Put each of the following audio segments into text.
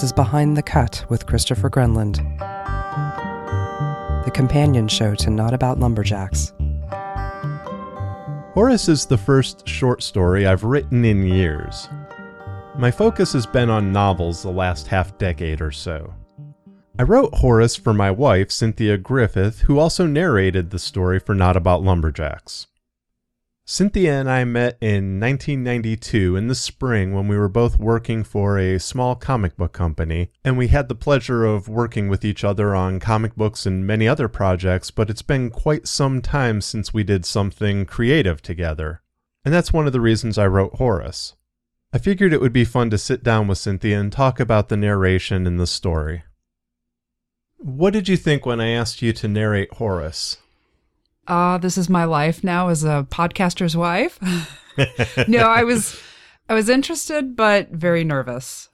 This is Behind the Cut with Christopher Grenland, the companion show to Not About Lumberjacks. Horus is the first short story I've written in years. My focus has been on novels the last half decade or so. I wrote Horus for my wife, Cynthia Griffith, who also narrated the story for Not About Lumberjacks. Cynthia and I met in 1992 in the spring when we were both working for a small comic book company, and we had the pleasure of working with each other on comic books and many other projects, but it's been quite some time since we did something creative together. And that's one of the reasons I wrote Horus. I figured it would be fun to sit down with Cynthia and talk about the narration and the story. What did you think when I asked you to narrate Horus? Ah, uh, this is my life now as a podcaster's wife. no, I was I was interested but very nervous.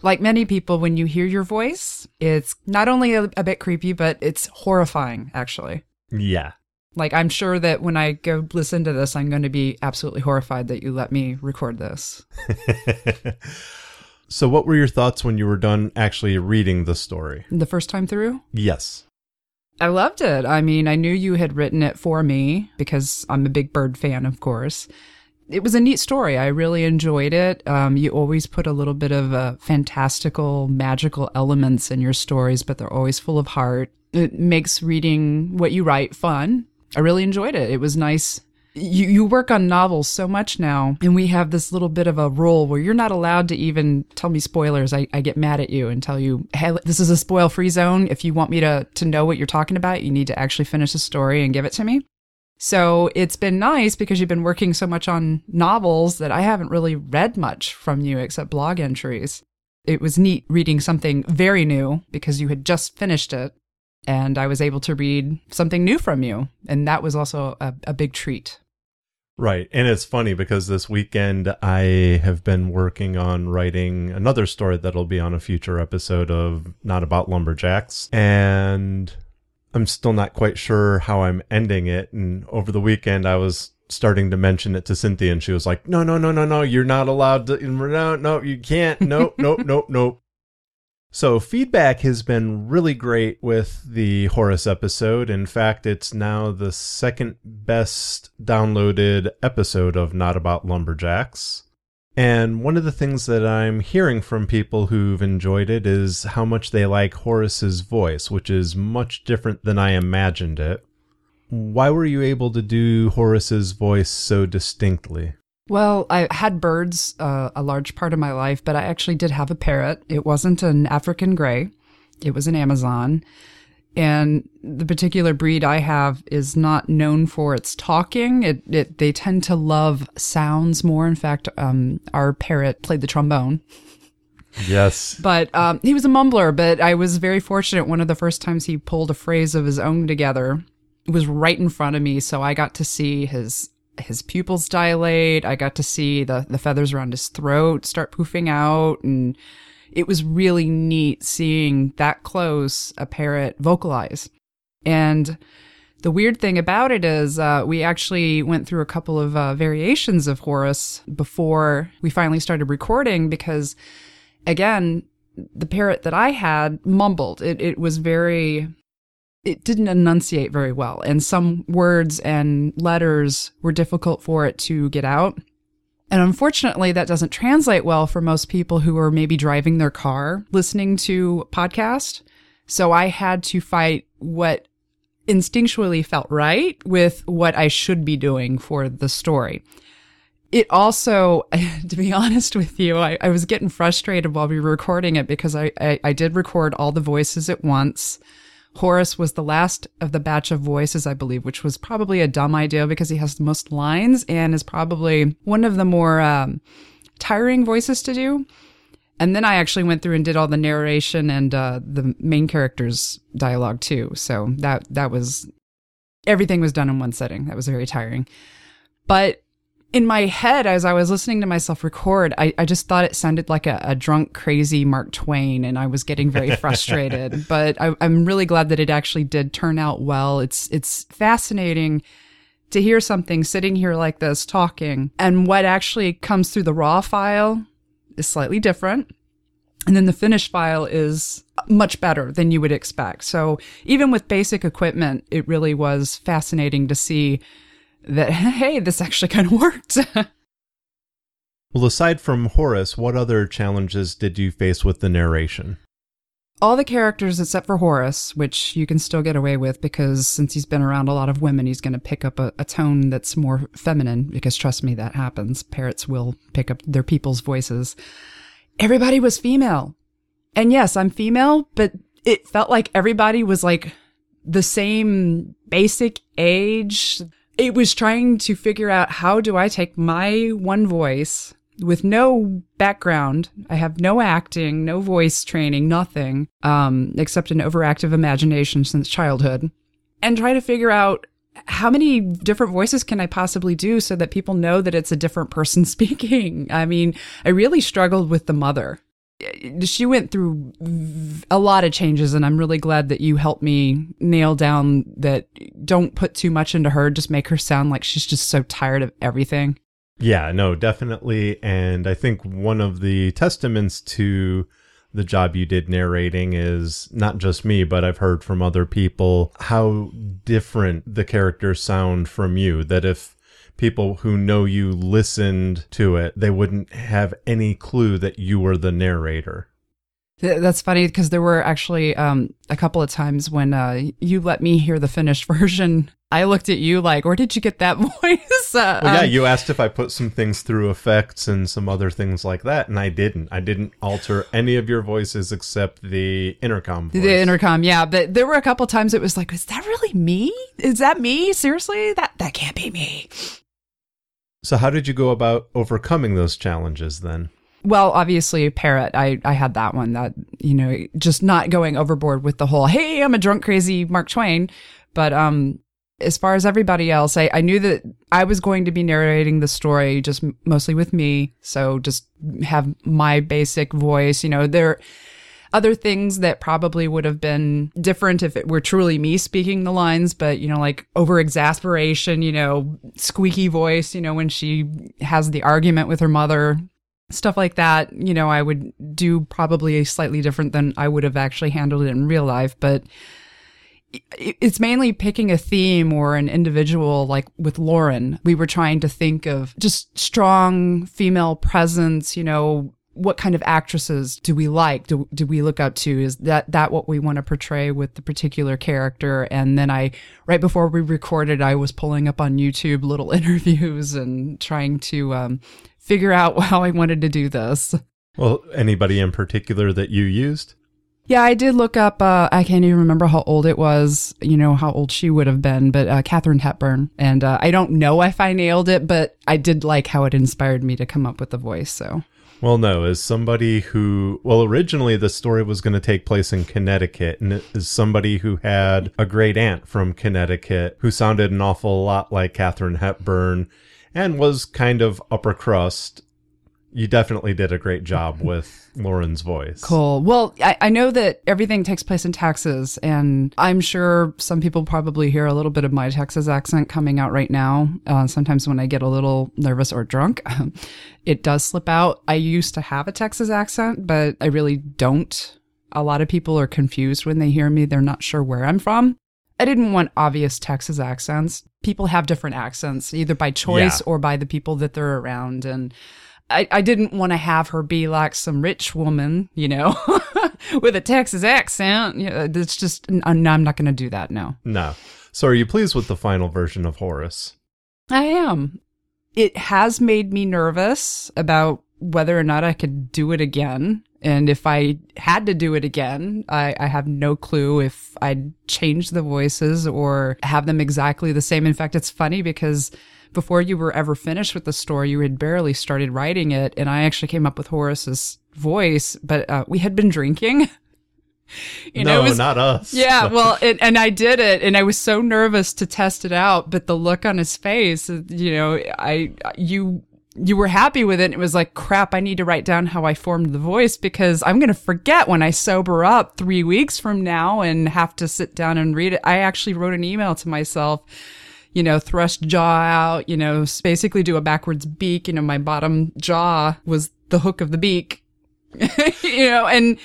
Like many people when you hear your voice, it's not only a, a bit creepy but it's horrifying actually. Yeah. Like I'm sure that when I go listen to this I'm going to be absolutely horrified that you let me record this. so what were your thoughts when you were done actually reading the story? The first time through? Yes. I loved it. I mean, I knew you had written it for me because I'm a big bird fan, of course. It was a neat story. I really enjoyed it. Um, you always put a little bit of uh, fantastical, magical elements in your stories, but they're always full of heart. It makes reading what you write fun. I really enjoyed it. It was nice you, you work on novels so much now, and we have this little bit of a rule where you're not allowed to even tell me spoilers. I, I get mad at you and tell you, hey, this is a spoil free zone. If you want me to, to know what you're talking about, you need to actually finish the story and give it to me. So it's been nice because you've been working so much on novels that I haven't really read much from you except blog entries. It was neat reading something very new because you had just finished it and I was able to read something new from you. And that was also a, a big treat. Right. And it's funny because this weekend I have been working on writing another story that'll be on a future episode of Not About Lumberjacks. And I'm still not quite sure how I'm ending it. And over the weekend, I was starting to mention it to Cynthia, and she was like, No, no, no, no, no, you're not allowed to. No, no, you can't. Nope, nope, nope, nope. So, feedback has been really great with the Horus episode. In fact, it's now the second best downloaded episode of Not About Lumberjacks. And one of the things that I'm hearing from people who've enjoyed it is how much they like Horus's voice, which is much different than I imagined it. Why were you able to do Horus's voice so distinctly? Well, I had birds uh, a large part of my life, but I actually did have a parrot. It wasn't an African gray, it was an Amazon. And the particular breed I have is not known for its talking. It, it they tend to love sounds more. In fact, um, our parrot played the trombone. Yes. But um, he was a mumbler, but I was very fortunate. One of the first times he pulled a phrase of his own together was right in front of me. So I got to see his his pupils dilate. I got to see the, the feathers around his throat start poofing out. And it was really neat seeing that close a parrot vocalize. And the weird thing about it is, uh, we actually went through a couple of uh, variations of Horus before we finally started recording because, again, the parrot that I had mumbled. It, it was very it didn't enunciate very well, and some words and letters were difficult for it to get out. And unfortunately, that doesn't translate well for most people who are maybe driving their car listening to podcast. So I had to fight what instinctually felt right with what I should be doing for the story. It also, to be honest with you, I, I was getting frustrated while we were recording it because I, I, I did record all the voices at once. Horus was the last of the batch of voices, I believe, which was probably a dumb idea because he has the most lines and is probably one of the more um, tiring voices to do. And then I actually went through and did all the narration and uh, the main character's dialogue too. So that that was everything was done in one setting. That was very tiring. But in my head, as I was listening to myself record, I, I just thought it sounded like a, a, drunk, crazy Mark Twain, and I was getting very frustrated. but I, I'm really glad that it actually did turn out well. It's it's fascinating to hear something sitting here like this talking, and what actually comes through the raw file is slightly different. And then the finished file is much better than you would expect. So even with basic equipment, it really was fascinating to see that, hey, this actually kind of worked. well, aside from Horus, what other challenges did you face with the narration? all the characters except for Horus, which you can still get away with because since he's been around a lot of women, he's going to pick up a, a, tone that's more feminine. Because trust me, that happens. Parrots will pick up their people's voices. Everybody was female. And yes, I'm female, but it felt like everybody was like the same basic age. It was trying to figure out how do I take my one voice with no background. I have no acting, no voice training, nothing, um, except an overactive imagination since childhood, and try to figure out how many different voices can I possibly do so that people know that it's a different person speaking. I mean, I really struggled with the mother. She went through a lot of changes, and I'm really glad that you helped me nail down that don't put too much into her, just make her sound like she's just so tired of everything. Yeah, no, definitely. And I think one of the testaments to the job you did narrating is not just me, but I've heard from other people how different the characters sound from you. That if people who know you listened to it, they wouldn't have any clue that you were the narrator. That's funny because there were actually um, a couple of times when uh, you let me hear the finished version. I looked at you like, where did you get that voice? Uh, well, yeah, um, you asked if I put some things through effects and some other things like that, and I didn't. I didn't alter any of your voices except the intercom voice. The intercom, yeah. But there were a couple of times it was like, is that really me? Is that me? Seriously? That that can't be me. So, how did you go about overcoming those challenges then? Well, obviously, Parrot. I I had that one. That you know, just not going overboard with the whole "Hey, I'm a drunk, crazy Mark Twain." But um, as far as everybody else, I I knew that I was going to be narrating the story just mostly with me. So just have my basic voice. You know, there other things that probably would have been different if it were truly me speaking the lines, but you know, like over exasperation, you know, squeaky voice, you know, when she has the argument with her mother, stuff like that, you know, I would do probably a slightly different than I would have actually handled it in real life. But it's mainly picking a theme or an individual like with Lauren. We were trying to think of just strong female presence, you know, what kind of actresses do we like? Do, do we look up to? Is that, that what we want to portray with the particular character? And then I, right before we recorded, I was pulling up on YouTube little interviews and trying to, um, figure out how I wanted to do this. Well, anybody in particular that you used? Yeah, I did look up. Uh, I can't even remember how old it was. You know how old she would have been, but uh, Katharine Hepburn. And uh, I don't know if I nailed it, but I did like how it inspired me to come up with the voice. So. Well, no, as somebody who, well, originally the story was going to take place in Connecticut, and as somebody who had a great aunt from Connecticut who sounded an awful lot like Katharine Hepburn and was kind of upper crust. You definitely did a great job with Lauren's voice. Cool. Well, I, I, know that everything takes place in Texas, and I'm sure some people probably hear a little bit of my Texas accent coming out right now. Uh, sometimes when I get a little nervous or drunk, it does slip out. I used to have a Texas accent, but I really don't. A lot of people are confused when they hear me. They're not sure where I'm from. I didn't want obvious Texas accents. People have different accents, either by choice yeah. or by the people that they're around. And I, I didn't want to have her be like some rich woman, you know, with a Texas accent. Yeah, it's just, uh, no, I'm not going to do that. No. No. So are you pleased with the final version of Horus? I am. It has made me nervous about whether or not I could do it again. And if I had to do it again, I, I, have no clue if I'd change the voices or have them exactly the same. In fact, it's funny because before you were ever finished with the story, you had barely started writing it. And I actually came up with Horus's voice, but uh, we had been drinking. you know, no, was, not us. Yeah, well, it, and I did it, and I was so nervous to test it out. But the look on his face, you know, I you you were happy with it. And it was like, crap, I need to write down how I formed the voice because I'm going to forget when I sober up three weeks from now and have to sit down and read it. I actually wrote an email to myself, you know, thrust jaw out, you know, basically do a backwards beak. You know, my bottom jaw was the hook of the beak. you know, and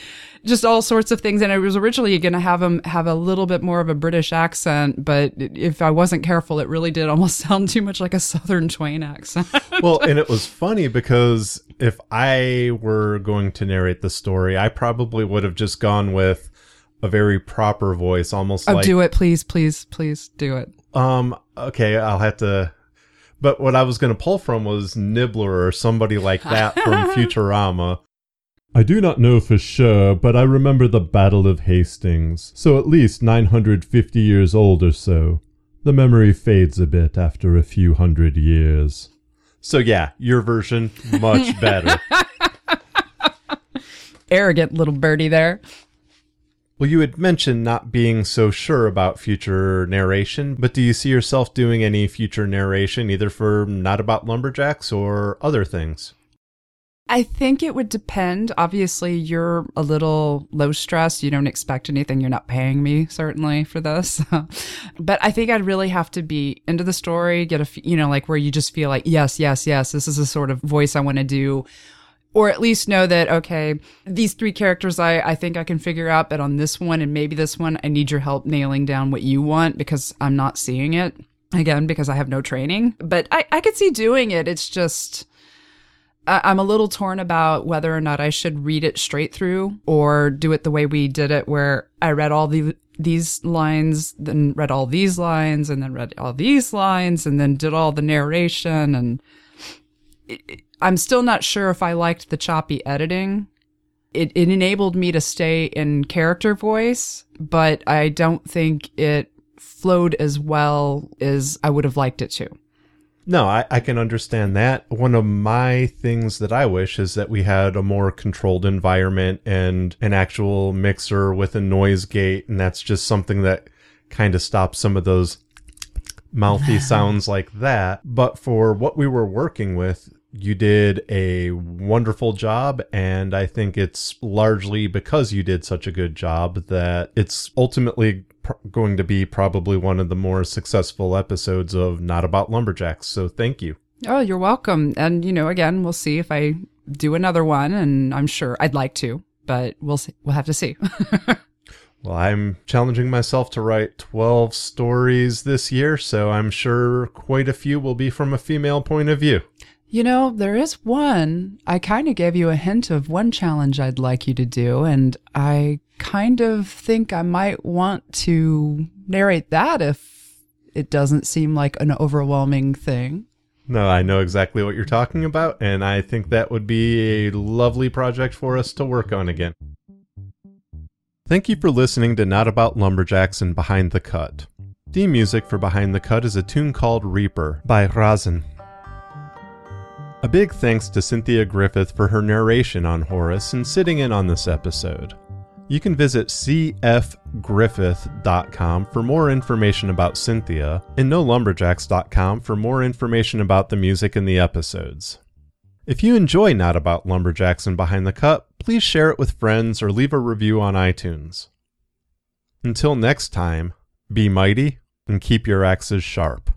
just all sorts of things. And I was originally going to have him have a little bit more of a British accent, but if I wasn't careful, it really did almost sound too much like a Southern Twain accent. well, and it was funny because if I were going to narrate the story, I probably would have just gone with a very proper voice, almost oh, like do it, please, please, please do it. Um. Okay, I'll have to. But what I was going to pull from was Nibbler or somebody like that from Futurama. I do not know for sure, but I remember the Battle of Hastings, so at least 950 years old or so. The memory fades a bit after a few hundred years. So yeah, your version much better. Arrogant little birdie there. Well, you had mentioned not being so sure about future narration, but do you see yourself doing any future narration either for Not About Lumberjacks or other things? I think it would depend. Obviously, you're a little low stress. You don't expect anything. You're not paying me, certainly, for this. but I think I'd really have to be into the story, get a, you know, like where you just feel like, yes, yes, yes, this is the sort of voice I want to do. Or at least know that, okay, these three characters I, I think I can figure out, but on this one and maybe this one, I need your help nailing down what you want because I'm not seeing it. Again, because I have no training. But I, I could see doing it. It's just, I'm a little torn about whether or not I should read it straight through or do it the way we did it, where I read all the these lines, then read all these lines, and then read all these lines, and then did all the narration. And it, I'm still not sure if I liked the choppy editing. It, it enabled me to stay in character voice, but I don't think it flowed as well as I would have liked it to. No, I, I can understand that. One of my things that I wish is that we had a more controlled environment and an actual mixer with a noise gate, and that's just something that kind of stops some of those mouthy sounds like that. But for what we were working with, you did a wonderful job, and I think it's largely because you did such a good job that it's ultimately going to be probably one of the more successful episodes of Not About Lumberjacks. So thank you. Oh, you're welcome. And, you know, again, we'll see if I do another one, and I'm sure I'd like to, but we'll see. We'll have to see. well, I'm challenging myself to write 12 stories this year, so I'm sure quite a few will be from a female point of view. You know, there is one. I kind of gave you a hint of one challenge I'd like you to do, and I kind of think I might want to narrate that if it doesn't seem like an overwhelming thing. No, I know exactly what you're talking about, and I think that would be a lovely project for us to work on again. Thank you for listening to Not About Lumberjacks and Behind the Cut. Theme music for Behind the Cut is a tune called Reaper by Razen. A big thanks to Cynthia Griffith for her narration on Horus and sitting in on this episode. You can visit cfgriffith.com for more information about Cynthia and nolumberjacks.com for more information about the music in the episodes. If you enjoy Not About Lumberjacks and Behind the Cut, please share it with friends or leave a review on iTunes. Until next time, be mighty and keep your axes sharp.